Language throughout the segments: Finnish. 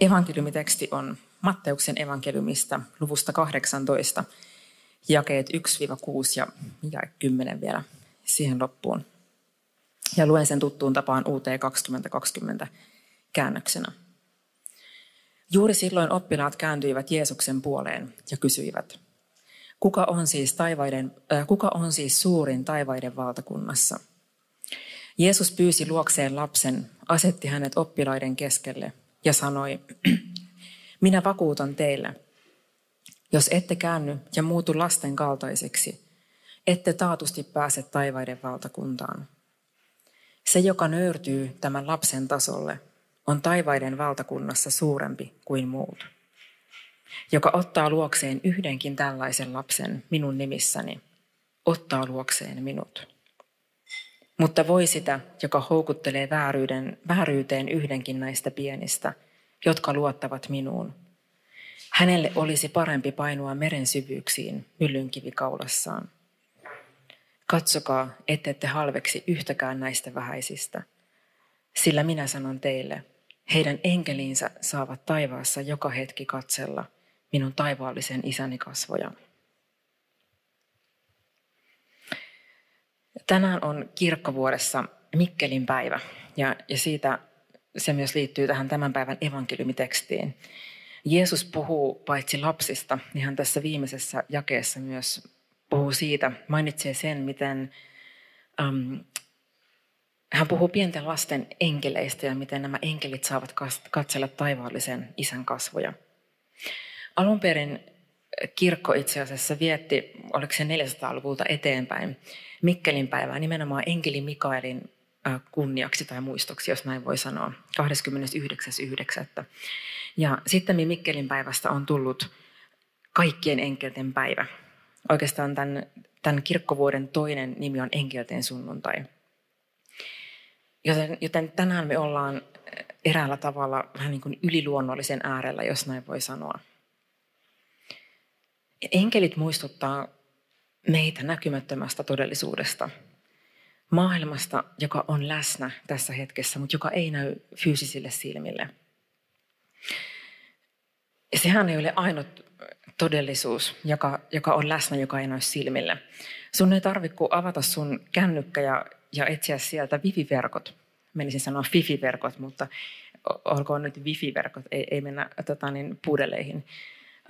evankeliumiteksti on Matteuksen evankeliumista luvusta 18, jakeet 1-6 ja ja 10 vielä siihen loppuun. Ja luen sen tuttuun tapaan UT 2020 käännöksenä. Juuri silloin oppilaat kääntyivät Jeesuksen puoleen ja kysyivät, kuka on siis, taivaiden, äh, kuka on siis suurin taivaiden valtakunnassa? Jeesus pyysi luokseen lapsen, asetti hänet oppilaiden keskelle ja sanoi, minä vakuutan teille, jos ette käänny ja muutu lasten kaltaiseksi, ette taatusti pääse taivaiden valtakuntaan. Se, joka nöyrtyy tämän lapsen tasolle, on taivaiden valtakunnassa suurempi kuin muut. Joka ottaa luokseen yhdenkin tällaisen lapsen minun nimissäni, ottaa luokseen minut. Mutta voi sitä, joka houkuttelee vääryyden, vääryyteen yhdenkin näistä pienistä, jotka luottavat minuun. Hänelle olisi parempi painua meren syvyyksiin myllynkivikaulassaan. Katsokaa, ettette halveksi yhtäkään näistä vähäisistä. Sillä minä sanon teille, heidän enkeliinsä saavat taivaassa joka hetki katsella minun taivaallisen isäni kasvoja. Tänään on kirkkovuodessa Mikkelin päivä ja, ja siitä se myös liittyy tähän tämän päivän evankeliumitekstiin. Jeesus puhuu paitsi lapsista, niin hän tässä viimeisessä jakeessa myös puhuu siitä, mainitsee sen, miten um, hän puhuu pienten lasten enkeleistä ja miten nämä enkelit saavat katsella taivaallisen isän kasvoja. Alun perin kirkko itse asiassa vietti, oliko se 400-luvulta eteenpäin, Mikkelin päivää nimenomaan enkeli Mikaelin kunniaksi tai muistoksi, jos näin voi sanoa, 29.9. Ja sitten Mikkelin päivästä on tullut kaikkien enkelten päivä. Oikeastaan tämän, tämän kirkkovuoden toinen nimi on enkelten sunnuntai. Joten, joten tänään me ollaan eräällä tavalla vähän niin kuin yliluonnollisen äärellä, jos näin voi sanoa. Enkelit muistuttaa meitä näkymättömästä todellisuudesta. Maailmasta, joka on läsnä tässä hetkessä, mutta joka ei näy fyysisille silmille. Ja sehän ei ole ainut todellisuus, joka, joka on läsnä, joka ei näy silmille. Sun ei tarvitse avata sun kännykkä ja, ja etsiä sieltä wifi-verkot. Menisin sanoa fifi-verkot, mutta olkoon nyt wifi-verkot, ei, ei mennä tota, niin, puudeleihin.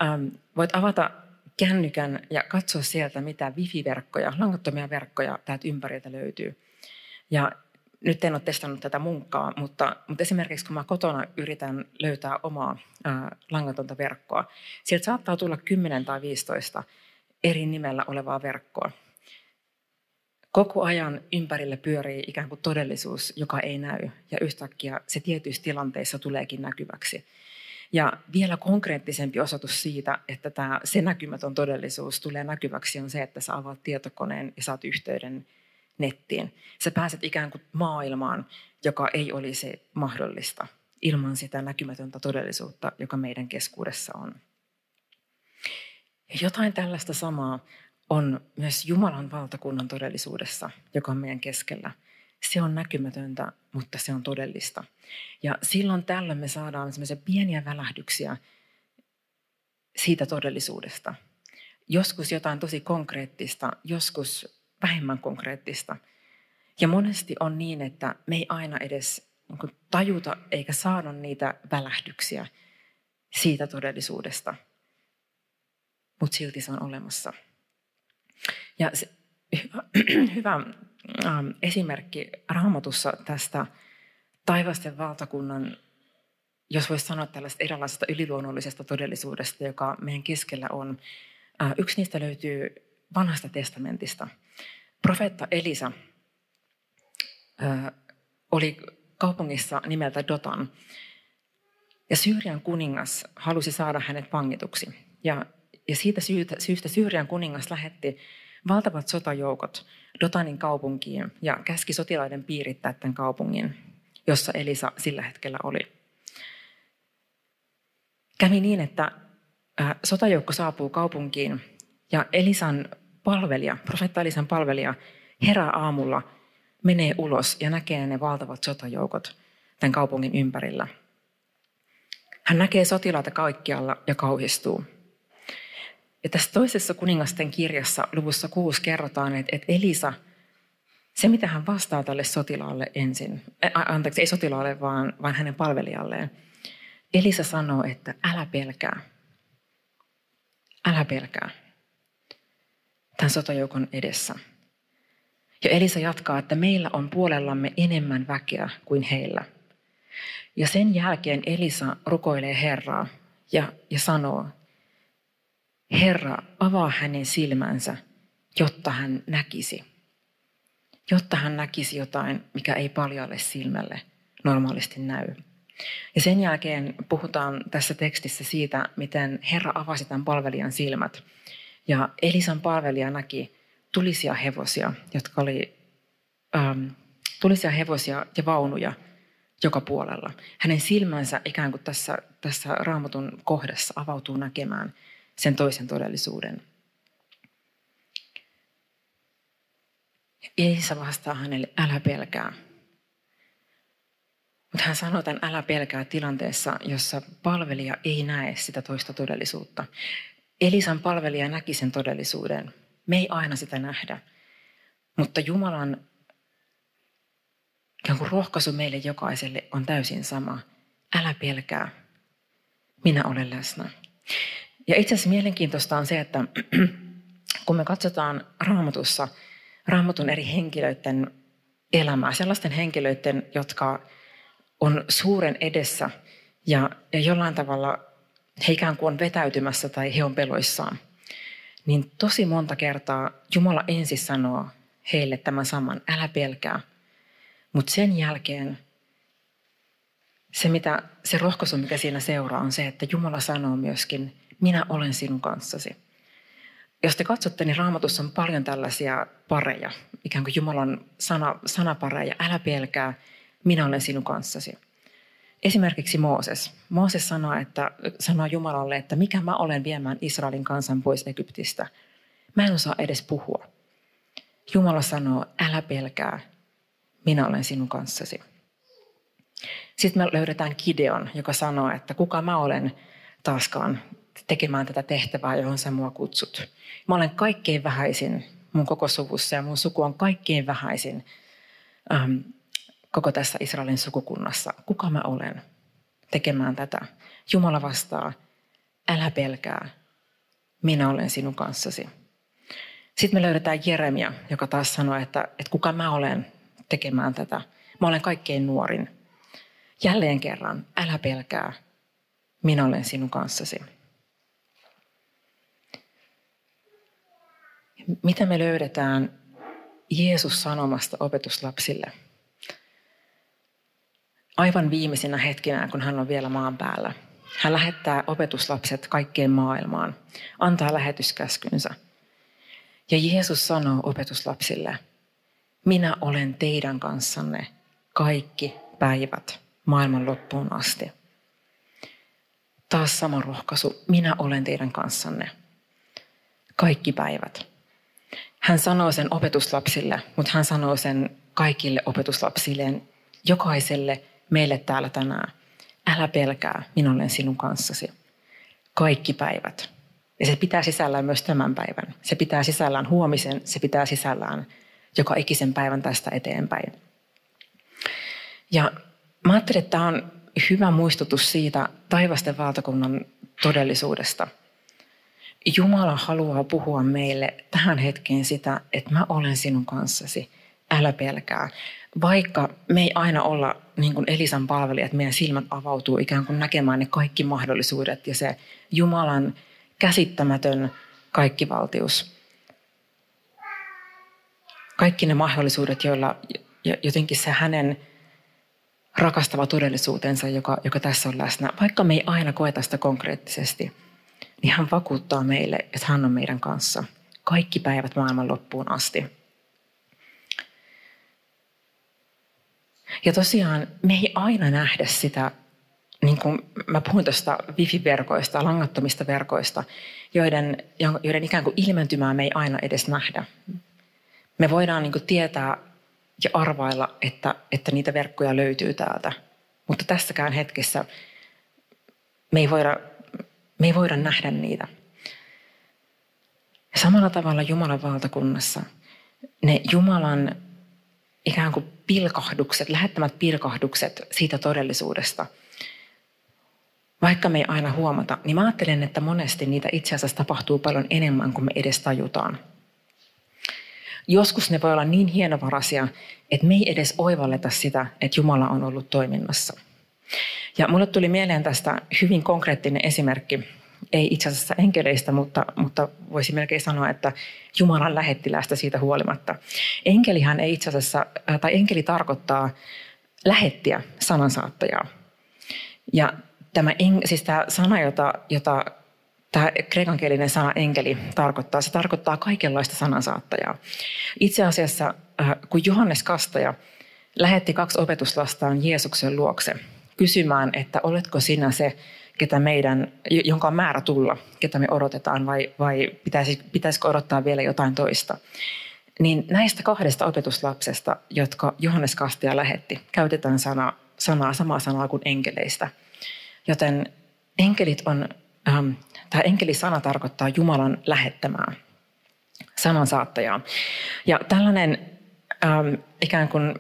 Ähm, voit avata kännykän ja katsoa sieltä, mitä wifi-verkkoja, langattomia verkkoja täältä ympäriltä löytyy. Ja nyt en ole testannut tätä munkkaa, mutta, mutta esimerkiksi kun mä kotona yritän löytää omaa ää, langatonta verkkoa, sieltä saattaa tulla 10 tai 15 eri nimellä olevaa verkkoa. Koko ajan ympärille pyörii ikään kuin todellisuus, joka ei näy, ja yhtäkkiä se tietyissä tilanteissa tuleekin näkyväksi. Ja vielä konkreettisempi osoitus siitä, että tämä, se näkymätön todellisuus tulee näkyväksi, on se, että sä avaat tietokoneen ja saat yhteyden nettiin. Sä pääset ikään kuin maailmaan, joka ei olisi mahdollista ilman sitä näkymätöntä todellisuutta, joka meidän keskuudessa on. Ja jotain tällaista samaa on myös Jumalan valtakunnan todellisuudessa, joka on meidän keskellä – se on näkymätöntä, mutta se on todellista. Ja silloin tällöin me saadaan semmoisia pieniä välähdyksiä siitä todellisuudesta. Joskus jotain tosi konkreettista, joskus vähemmän konkreettista. Ja monesti on niin, että me ei aina edes niin tajuta eikä saada niitä välähdyksiä siitä todellisuudesta. Mutta silti se on olemassa. Ja se, hyvä, hyvä Ähm, esimerkki raamatussa tästä taivasten valtakunnan, jos voisi sanoa tällaista erilaisesta yliluonnollisesta todellisuudesta, joka meidän keskellä on. Äh, yksi niistä löytyy vanhasta testamentista. Profeetta Elisa äh, oli kaupungissa nimeltä Dotan. Ja Syyrian kuningas halusi saada hänet vangituksi. Ja, ja siitä syystä, syystä Syyrian kuningas lähetti valtavat sotajoukot Dotanin kaupunkiin ja käski sotilaiden piirittää tämän kaupungin, jossa Elisa sillä hetkellä oli. Kävi niin, että sotajoukko saapuu kaupunkiin ja Elisan palvelija, profeetta Elisan palvelija, herää aamulla, menee ulos ja näkee ne valtavat sotajoukot tämän kaupungin ympärillä. Hän näkee sotilaita kaikkialla ja kauhistuu. Ja tässä toisessa kuningasten kirjassa luvussa kuusi kerrotaan, että, että Elisa, se mitä hän vastaa tälle sotilaalle ensin, ä, anteeksi ei sotilaalle, vaan, vaan hänen palvelijalleen. Elisa sanoo, että älä pelkää. Älä pelkää. Tämän sotajoukon edessä. Ja Elisa jatkaa, että meillä on puolellamme enemmän väkeä kuin heillä. Ja sen jälkeen Elisa rukoilee Herraa ja, ja sanoo, Herra, avaa hänen silmänsä, jotta hän näkisi. Jotta hän näkisi jotain, mikä ei paljalle silmälle normaalisti näy. Ja sen jälkeen puhutaan tässä tekstissä siitä, miten Herra avasi tämän palvelijan silmät. Ja Elisan palvelija näki tulisia hevosia, jotka oli ähm, tulisia hevosia ja vaunuja joka puolella. Hänen silmänsä ikään kuin tässä, tässä raamatun kohdassa avautuu näkemään sen toisen todellisuuden. Elisa vastaa hänelle, älä pelkää. Mutta hän sanoo tämän älä pelkää tilanteessa, jossa palvelija ei näe sitä toista todellisuutta. Elisan palvelija näki sen todellisuuden. Me ei aina sitä nähdä. Mutta Jumalan ikään rohkaisu meille jokaiselle on täysin sama. Älä pelkää. Minä olen läsnä. Ja itse asiassa mielenkiintoista on se, että kun me katsotaan raamatussa raamatun eri henkilöiden elämää, sellaisten henkilöiden, jotka on suuren edessä ja, ja jollain tavalla he ikään kuin on vetäytymässä tai he on peloissaan, niin tosi monta kertaa Jumala ensin sanoo heille tämän saman, älä pelkää. Mutta sen jälkeen se, mitä, se rohkaisu, mikä siinä seuraa, on se, että Jumala sanoo myöskin, minä olen sinun kanssasi. Jos te katsotte, niin raamatussa on paljon tällaisia pareja, ikään kuin Jumalan sana, sanapareja, älä pelkää, minä olen sinun kanssasi. Esimerkiksi Mooses. Mooses sanoo, että, sanoo Jumalalle, että mikä mä olen viemään Israelin kansan pois Egyptistä. Mä en osaa edes puhua. Jumala sanoo, älä pelkää, minä olen sinun kanssasi. Sitten me löydetään Gideon, joka sanoo, että kuka mä olen taaskaan tekemään tätä tehtävää, johon sä mua kutsut. Mä olen kaikkein vähäisin mun koko suvussa ja mun suku on kaikkein vähäisin ähm, koko tässä Israelin sukukunnassa. Kuka mä olen tekemään tätä? Jumala vastaa, älä pelkää, minä olen sinun kanssasi. Sitten me löydetään Jeremia, joka taas sanoo, että, että kuka mä olen tekemään tätä. Mä olen kaikkein nuorin. Jälleen kerran, älä pelkää, minä olen sinun kanssasi. Mitä me löydetään Jeesus sanomasta opetuslapsille? Aivan viimeisinä hetkinä, kun hän on vielä maan päällä, hän lähettää opetuslapset kaikkeen maailmaan, antaa lähetyskäskynsä. Ja Jeesus sanoo opetuslapsille, minä olen teidän kanssanne kaikki päivät maailman loppuun asti. Taas sama rohkaisu, minä olen teidän kanssanne kaikki päivät. Hän sanoo sen opetuslapsille, mutta hän sanoo sen kaikille opetuslapsilleen, jokaiselle meille täällä tänään. Älä pelkää, minä olen sinun kanssasi. Kaikki päivät. Ja se pitää sisällään myös tämän päivän. Se pitää sisällään huomisen, se pitää sisällään joka ikisen päivän tästä eteenpäin. Ja mä ajattelin, että tämä on hyvä muistutus siitä taivasten valtakunnan todellisuudesta. Jumala haluaa puhua meille tähän hetkeen sitä, että mä olen sinun kanssasi, älä pelkää. Vaikka me ei aina olla niin kuin Elisan palvelijat, meidän silmät avautuu ikään kuin näkemään ne kaikki mahdollisuudet ja se Jumalan käsittämätön kaikkivaltius kaikki ne mahdollisuudet, joilla jotenkin se hänen rakastava todellisuutensa, joka, joka tässä on läsnä. Vaikka me ei aina koeta sitä konkreettisesti, niin hän vakuuttaa meille, että hän on meidän kanssa kaikki päivät maailman loppuun asti. Ja tosiaan me ei aina nähdä sitä, niin kuin mä puhun tuosta wifi-verkoista, langattomista verkoista, joiden, joiden ikään kuin ilmentymää me ei aina edes nähdä. Me voidaan niin kuin tietää ja arvailla, että, että niitä verkkoja löytyy täältä. Mutta tässäkään hetkessä me ei voida, me ei voida nähdä niitä. Ja samalla tavalla Jumalan valtakunnassa ne Jumalan ikään kuin pilkahdukset, lähettämät pilkahdukset siitä todellisuudesta, vaikka me ei aina huomata, niin mä ajattelen, että monesti niitä itse asiassa tapahtuu paljon enemmän kuin me edes tajutaan. Joskus ne voi olla niin hienovaraisia, että me ei edes oivalleta sitä, että Jumala on ollut toiminnassa. Ja mulle tuli mieleen tästä hyvin konkreettinen esimerkki, ei itse asiassa enkeleistä, mutta, mutta voisi melkein sanoa, että Jumalan lähettilästä siitä huolimatta. Enkelihan ei itse asiassa, tai enkeli tarkoittaa lähettiä, sanansaattajaa. Ja tämä, siis tämä sana, jota, jota tämä kreikankielinen sana enkeli tarkoittaa, se tarkoittaa kaikenlaista sanansaattajaa. Itse asiassa, äh, kun Johannes Kastaja lähetti kaksi opetuslastaan Jeesuksen luokse kysymään, että oletko sinä se, ketä meidän, jonka on määrä tulla, ketä me odotetaan vai, vai pitäisi, pitäisikö odottaa vielä jotain toista. Niin näistä kahdesta opetuslapsesta, jotka Johannes Kastaja lähetti, käytetään sana, sanaa, samaa sanaa kuin enkeleistä. Joten enkelit on ähm, Tämä enkelisana tarkoittaa Jumalan lähettämää sanansaattajaa. Ja tällainen ähm, ikään kuin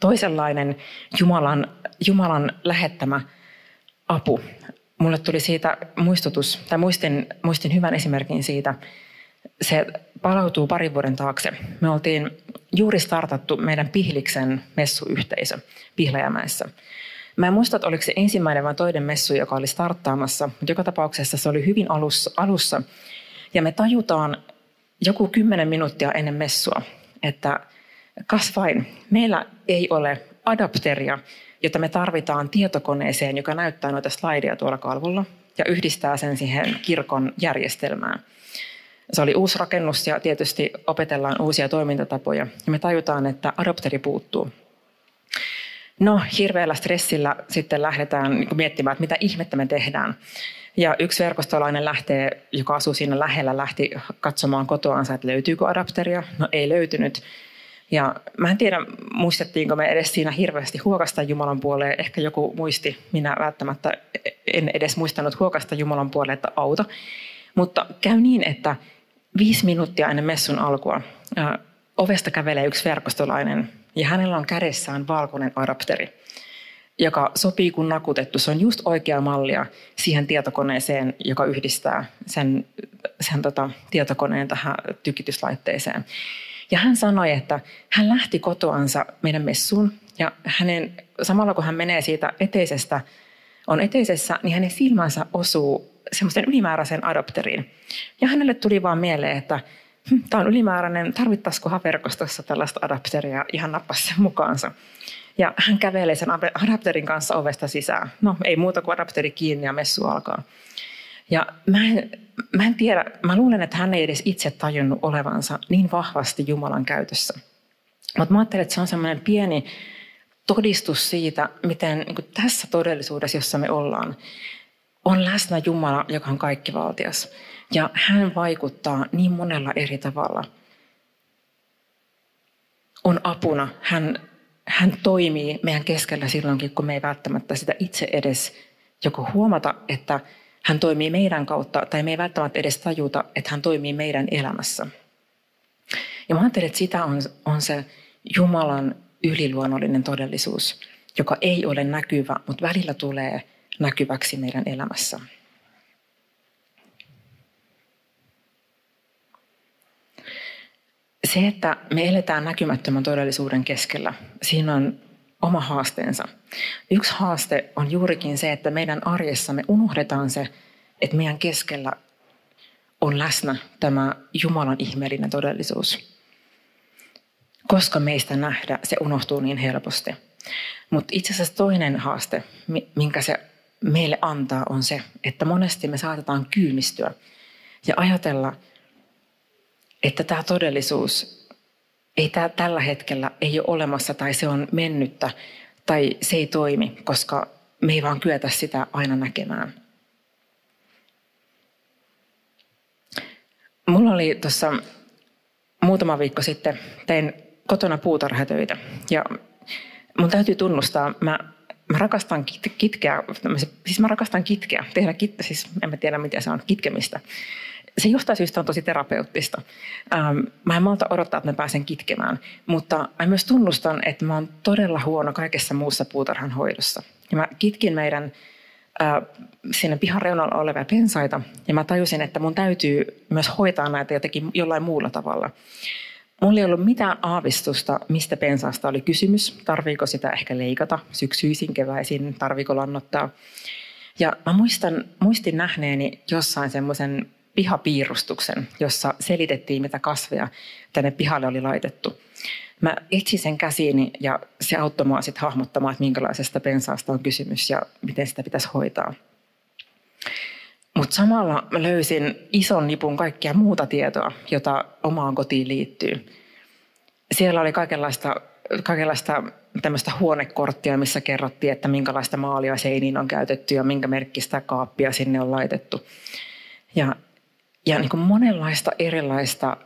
toisenlainen Jumalan, Jumalan lähettämä apu. Mulle tuli siitä muistutus, tai muistin, muistin hyvän esimerkin siitä. Se palautuu parin vuoden taakse. Me oltiin juuri startattu meidän Pihliksen messuyhteisö Pihlajamäessä. Mä en muista, että oliko se ensimmäinen vai toinen messu, joka oli starttaamassa, mutta joka tapauksessa se oli hyvin alussa. alussa. Ja me tajutaan joku kymmenen minuuttia ennen messua, että kas vain, meillä ei ole adapteria, jota me tarvitaan tietokoneeseen, joka näyttää noita slaideja tuolla kalvolla ja yhdistää sen siihen kirkon järjestelmään. Se oli uusi rakennus ja tietysti opetellaan uusia toimintatapoja. Ja me tajutaan, että adopteri puuttuu. No hirveällä stressillä sitten lähdetään miettimään, että mitä ihmettä me tehdään. Ja yksi verkostolainen lähtee, joka asuu siinä lähellä, lähti katsomaan kotoansa, että löytyykö adapteria. No ei löytynyt. Ja mä en tiedä, muistettiinko me edes siinä hirveästi huokasta Jumalan puoleen. Ehkä joku muisti, minä välttämättä en edes muistanut huokasta Jumalan puoleen, että auta. Mutta käy niin, että viisi minuuttia ennen messun alkua ovesta kävelee yksi verkostolainen ja hänellä on kädessään valkoinen adapteri, joka sopii kuin nakutettu. Se on just oikea mallia siihen tietokoneeseen, joka yhdistää sen, sen tota, tietokoneen tähän tykityslaitteeseen. Ja hän sanoi, että hän lähti kotoansa meidän messuun ja hänen, samalla kun hän menee siitä eteisestä, on eteisessä, niin hänen silmänsä osuu semmoisten ylimääräiseen adopteriin. Ja hänelle tuli vaan mieleen, että Hm, tämä on ylimääräinen, tarvittaisikohan verkostossa tällaista adapteria, ihan nappasi sen mukaansa. Ja hän kävelee sen adapterin kanssa ovesta sisään. No ei muuta kuin adapteri kiinni ja messu alkaa. Ja mä en, mä en tiedä, mä luulen, että hän ei edes itse tajunnut olevansa niin vahvasti Jumalan käytössä. Mutta mä ajattelen, että se on semmoinen pieni todistus siitä, miten niin tässä todellisuudessa, jossa me ollaan, on läsnä Jumala, joka on kaikkivaltias. Ja hän vaikuttaa niin monella eri tavalla. On apuna. Hän, hän toimii meidän keskellä silloinkin, kun me ei välttämättä sitä itse edes joko huomata, että hän toimii meidän kautta, tai me ei välttämättä edes tajuta, että hän toimii meidän elämässä. Ja mä ajattelen, että sitä on, on se Jumalan yliluonnollinen todellisuus, joka ei ole näkyvä, mutta välillä tulee näkyväksi meidän elämässä. Se, että me eletään näkymättömän todellisuuden keskellä, siinä on oma haasteensa. Yksi haaste on juurikin se, että meidän arjessamme unohdetaan se, että meidän keskellä on läsnä tämä Jumalan ihmeellinen todellisuus. Koska meistä nähdä, se unohtuu niin helposti. Mutta itse asiassa toinen haaste, minkä se meille antaa, on se, että monesti me saatetaan kyymistyä ja ajatella, että tämä todellisuus ei tää, tällä hetkellä ei ole olemassa tai se on mennyttä tai se ei toimi, koska me ei vaan kyetä sitä aina näkemään. Mulla oli tuossa muutama viikko sitten, tein kotona puutarhatöitä ja mun täytyy tunnustaa, mä, mä rakastan kit, kitkeä, siis mä rakastan kitkeä, tehdä kitkeä, siis en mä tiedä mitä se on, kitkemistä. Se jostain syystä on tosi terapeuttista. Ähm, mä en malta odottaa, että mä pääsen kitkemään, mutta mä myös tunnustan, että mä oon todella huono kaikessa muussa puutarhan hoidossa. Ja mä kitkin meidän äh, sinne pihan reunalla olevia pensaita ja mä tajusin, että mun täytyy myös hoitaa näitä jotenkin jollain muulla tavalla. Mulla ei ollut mitään aavistusta, mistä pensaasta oli kysymys. Tarviiko sitä ehkä leikata syksyisin, keväisin, tarviiko lannottaa. Ja mä muistan, muistin nähneeni jossain semmoisen pihapiirustuksen, jossa selitettiin, mitä kasveja tänne pihalle oli laitettu. Mä etsin sen käsiini ja se auttoi mua sitten hahmottamaan, että minkälaisesta pensaasta on kysymys ja miten sitä pitäisi hoitaa. Mutta samalla mä löysin ison nipun kaikkia muuta tietoa, jota omaan kotiin liittyy. Siellä oli kaikenlaista, kaikenlaista tämmöistä huonekorttia, missä kerrottiin, että minkälaista maalia seiniin on käytetty ja minkä merkkistä kaappia sinne on laitettu. Ja, ja niin kuin monenlaista erilaista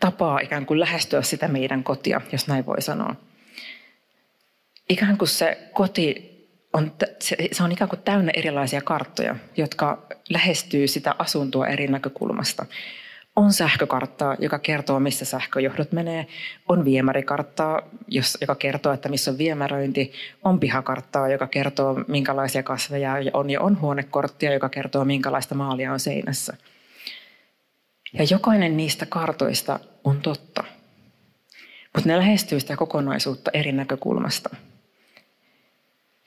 tapaa ikään kuin lähestyä sitä meidän kotia, jos näin voi sanoa. Ikään kuin se koti on, se on ikään kuin täynnä erilaisia karttoja, jotka lähestyy sitä asuntoa eri näkökulmasta. On sähkökarttaa, joka kertoo, missä sähköjohdot menee. On viemärikarttaa, joka kertoo, että missä on viemäröinti. On pihakarttaa, joka kertoo, minkälaisia kasveja on. Ja on huonekorttia, joka kertoo, minkälaista maalia on seinässä. Ja jokainen niistä kartoista on totta. Mutta ne lähestyy sitä kokonaisuutta eri näkökulmasta –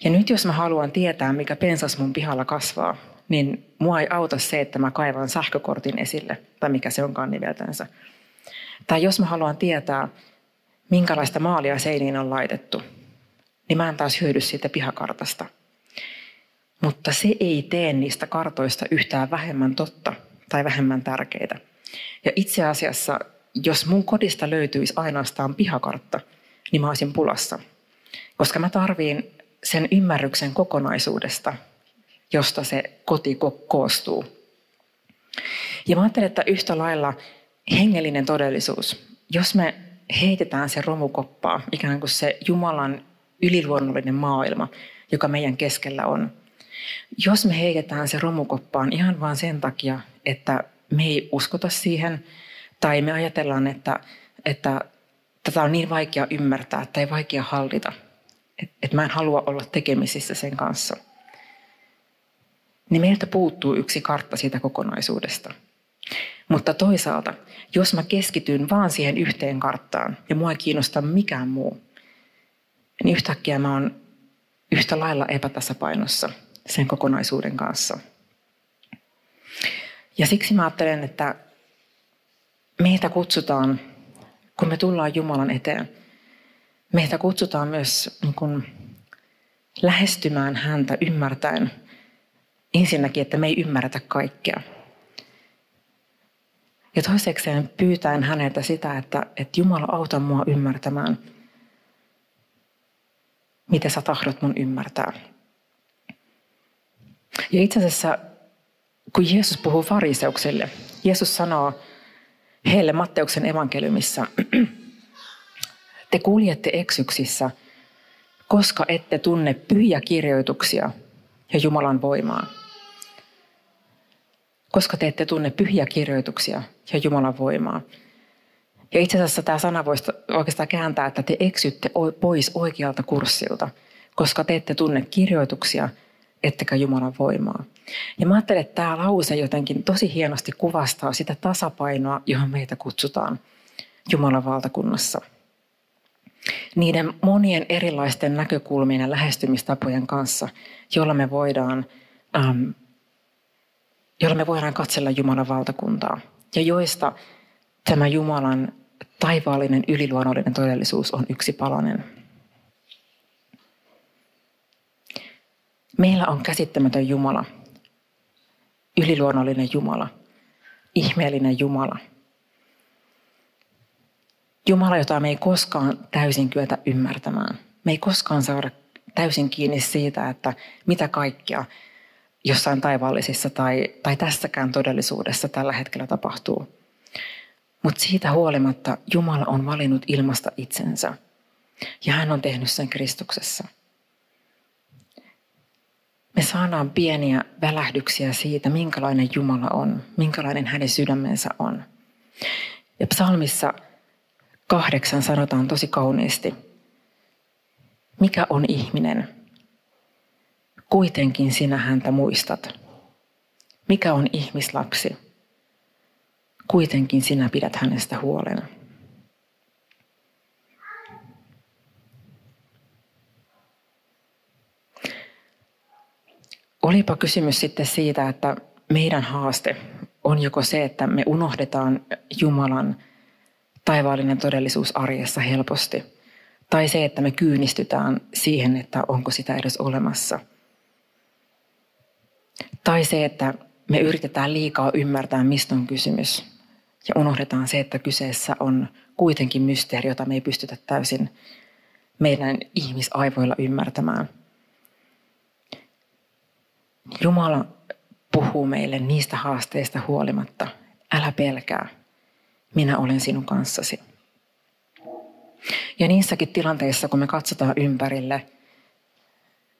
ja nyt jos mä haluan tietää, mikä pensas mun pihalla kasvaa, niin mua ei auta se, että mä kaivan sähkökortin esille, tai mikä se onkaan nimeltänsä. Tai jos mä haluan tietää, minkälaista maalia seiniin on laitettu, niin mä en taas hyödy siitä pihakartasta. Mutta se ei tee niistä kartoista yhtään vähemmän totta tai vähemmän tärkeitä. Ja itse asiassa, jos mun kodista löytyisi ainoastaan pihakartta, niin mä olisin pulassa. Koska mä tarviin sen ymmärryksen kokonaisuudesta, josta se koti koostuu. Ja mä ajattelen, että yhtä lailla hengellinen todellisuus, jos me heitetään se romukoppaa, ikään kuin se Jumalan yliluonnollinen maailma, joka meidän keskellä on. Jos me heitetään se romukoppaan ihan vain sen takia, että me ei uskota siihen, tai me ajatellaan, että, että tätä on niin vaikea ymmärtää tai vaikea hallita – että et mä en halua olla tekemisissä sen kanssa, niin meiltä puuttuu yksi kartta siitä kokonaisuudesta. Mutta toisaalta, jos mä keskityn vaan siihen yhteen karttaan ja mua ei kiinnosta mikään muu, niin yhtäkkiä mä oon yhtä lailla epätasapainossa sen kokonaisuuden kanssa. Ja siksi mä ajattelen, että meitä kutsutaan, kun me tullaan Jumalan eteen – Meitä kutsutaan myös niin kuin, lähestymään häntä ymmärtäen ensinnäkin, että me ei ymmärretä kaikkea. Ja toisekseen pyytäen häneltä sitä, että, että Jumala auta mua ymmärtämään, mitä sä tahdot mun ymmärtää. Ja itse asiassa, kun Jeesus puhuu fariseuksille, Jeesus sanoo heille Matteuksen evankeliumissa, te kuljette eksyksissä, koska ette tunne pyhiä kirjoituksia ja Jumalan voimaa. Koska te ette tunne pyhiä kirjoituksia ja Jumalan voimaa. Ja itse asiassa tämä sana voisi oikeastaan kääntää, että te eksytte pois oikealta kurssilta, koska te ette tunne kirjoituksia ettekä Jumalan voimaa. Ja mä ajattelen, että tämä lause jotenkin tosi hienosti kuvastaa sitä tasapainoa, johon meitä kutsutaan Jumalan valtakunnassa – niiden monien erilaisten näkökulmien ja lähestymistapojen kanssa, jolla me voidaan, ähm, jolla me voidaan katsella Jumalan valtakuntaa ja joista tämä Jumalan taivaallinen yliluonnollinen todellisuus on yksi palanen. Meillä on käsittämätön Jumala, yliluonnollinen Jumala, ihmeellinen Jumala. Jumala, jota me ei koskaan täysin kyetä ymmärtämään. Me ei koskaan saada täysin kiinni siitä, että mitä kaikkea jossain taivaallisissa tai, tai tässäkään todellisuudessa tällä hetkellä tapahtuu. Mutta siitä huolimatta Jumala on valinnut ilmasta itsensä. Ja hän on tehnyt sen Kristuksessa. Me saadaan pieniä välähdyksiä siitä, minkälainen Jumala on, minkälainen hänen sydämensä on. Ja psalmissa kahdeksan sanotaan tosi kauniisti, mikä on ihminen? Kuitenkin sinä häntä muistat. Mikä on ihmislapsi? Kuitenkin sinä pidät hänestä huolen. Olipa kysymys sitten siitä, että meidän haaste on joko se, että me unohdetaan Jumalan taivaallinen todellisuus arjessa helposti, tai se, että me kyynistytään siihen, että onko sitä edes olemassa. Tai se, että me yritetään liikaa ymmärtää, mistä on kysymys, ja unohdetaan se, että kyseessä on kuitenkin mysteeri, jota me ei pystytä täysin meidän ihmisaivoilla ymmärtämään – Jumala puhuu meille niistä haasteista huolimatta. Älä pelkää, minä olen sinun kanssasi. Ja niissäkin tilanteissa, kun me katsotaan ympärille,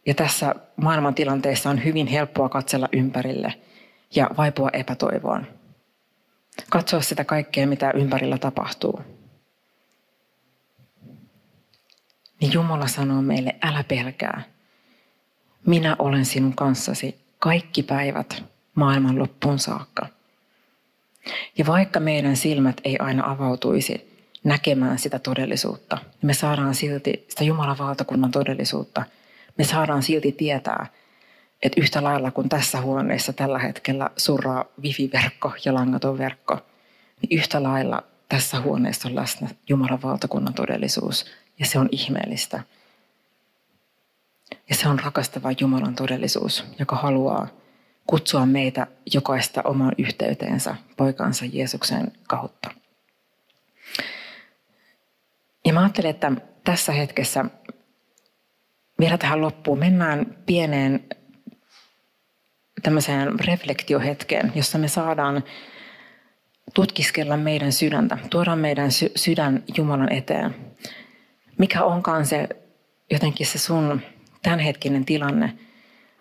ja tässä maailmantilanteessa on hyvin helppoa katsella ympärille ja vaipua epätoivoon. Katsoa sitä kaikkea, mitä ympärillä tapahtuu. Niin Jumala sanoo meille, älä pelkää. Minä olen sinun kanssasi kaikki päivät maailman loppuun saakka. Ja vaikka meidän silmät ei aina avautuisi näkemään sitä todellisuutta, niin me saadaan silti sitä Jumalan valtakunnan todellisuutta. Me saadaan silti tietää, että yhtä lailla kuin tässä huoneessa tällä hetkellä surraa wifi-verkko ja langaton verkko, niin yhtä lailla tässä huoneessa on läsnä Jumalan valtakunnan todellisuus. Ja se on ihmeellistä. Ja se on rakastava Jumalan todellisuus, joka haluaa kutsua meitä jokaista omaan yhteyteensä poikansa Jeesuksen kautta. Ja mä ajattelen, että tässä hetkessä vielä tähän loppuun mennään pieneen tämmöiseen reflektiohetkeen, jossa me saadaan tutkiskella meidän sydäntä, tuoda meidän sy- sydän Jumalan eteen. Mikä onkaan se jotenkin se sun tämänhetkinen tilanne,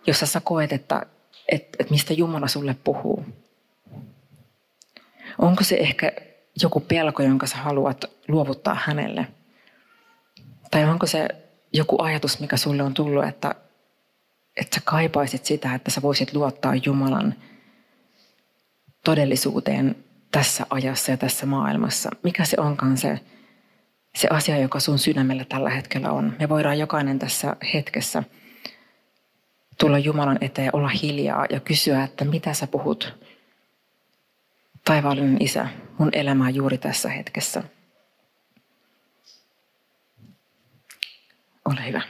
jossa sä koet, että, että, että mistä Jumala sulle puhuu? Onko se ehkä joku pelko, jonka sä haluat luovuttaa hänelle? Tai onko se joku ajatus, mikä sulle on tullut, että, että sä kaipaisit sitä, että sä voisit luottaa Jumalan todellisuuteen tässä ajassa ja tässä maailmassa? Mikä se onkaan se se asia, joka sun sydämellä tällä hetkellä on. Me voidaan jokainen tässä hetkessä tulla Jumalan eteen, olla hiljaa ja kysyä, että mitä sä puhut, taivaallinen isä, mun elämää juuri tässä hetkessä. Ole hyvä.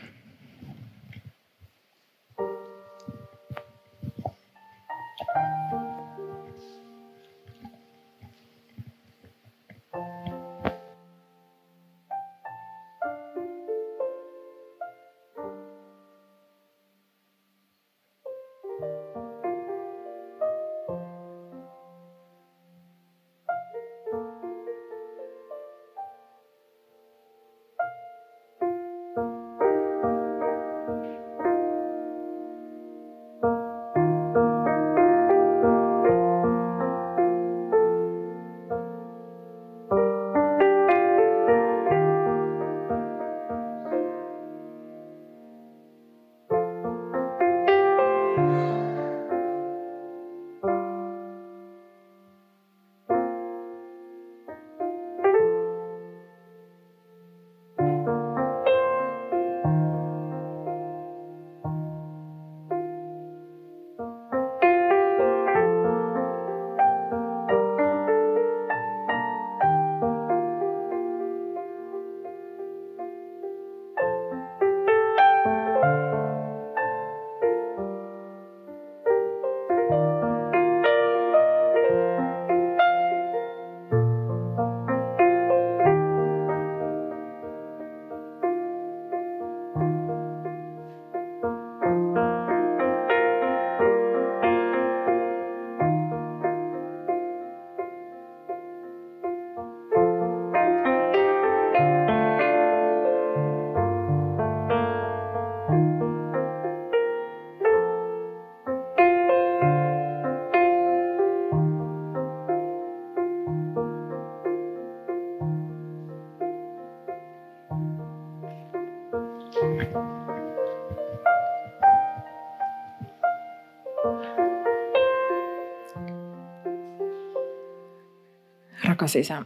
Rakas Isä,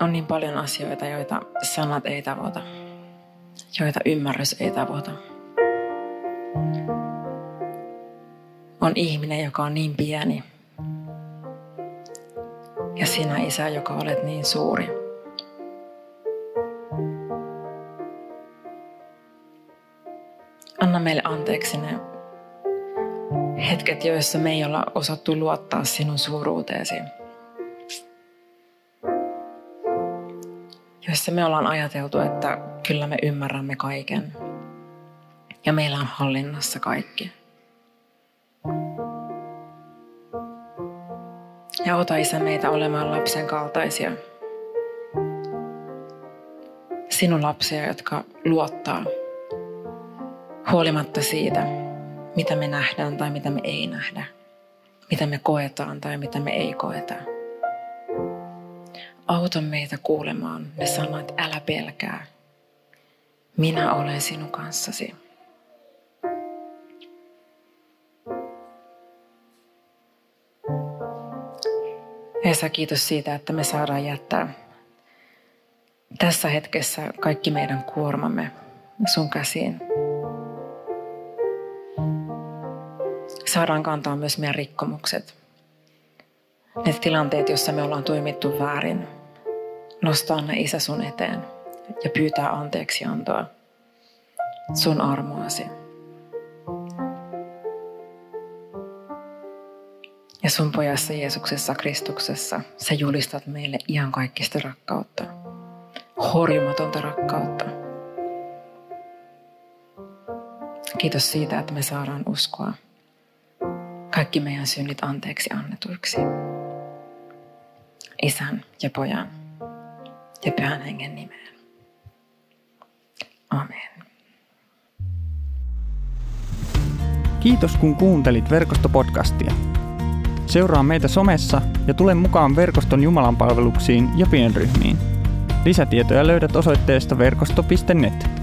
on niin paljon asioita, joita sanat ei tavoita, joita ymmärrys ei tavoita. On ihminen, joka on niin pieni. Ja sinä, Isä, joka olet niin suuri. Anna meille anteeksi ne hetket, joissa me ei olla osattu luottaa sinun suuruuteesi. Joissa me ollaan ajateltu, että kyllä me ymmärrämme kaiken. Ja meillä on hallinnassa kaikki. Ja ota Isä meitä olemaan lapsen kaltaisia. Sinun lapsia, jotka luottaa huolimatta siitä, mitä me nähdään tai mitä me ei nähdä. Mitä me koetaan tai mitä me ei koeta. Auta meitä kuulemaan ne sanat, älä pelkää. Minä olen sinun kanssasi. Esa, kiitos siitä, että me saadaan jättää tässä hetkessä kaikki meidän kuormamme sun käsiin. Saadaan kantaa myös meidän rikkomukset. Ne tilanteet, joissa me ollaan toimittu väärin, nostaa ne Isä sun eteen ja pyytää anteeksi antoa sun armoasi. Ja sun pojassa Jeesuksessa Kristuksessa sä julistat meille ihan kaikista rakkautta. Horjumatonta rakkautta. Kiitos siitä, että me saadaan uskoa kaikki meidän synnit anteeksi annetuiksi. Isän ja pojan ja pyhän hengen nimeen. Amen. Kiitos kun kuuntelit verkostopodcastia. Seuraa meitä somessa ja tule mukaan verkoston Jumalan palveluksiin ja pienryhmiin. Lisätietoja löydät osoitteesta verkosto.net.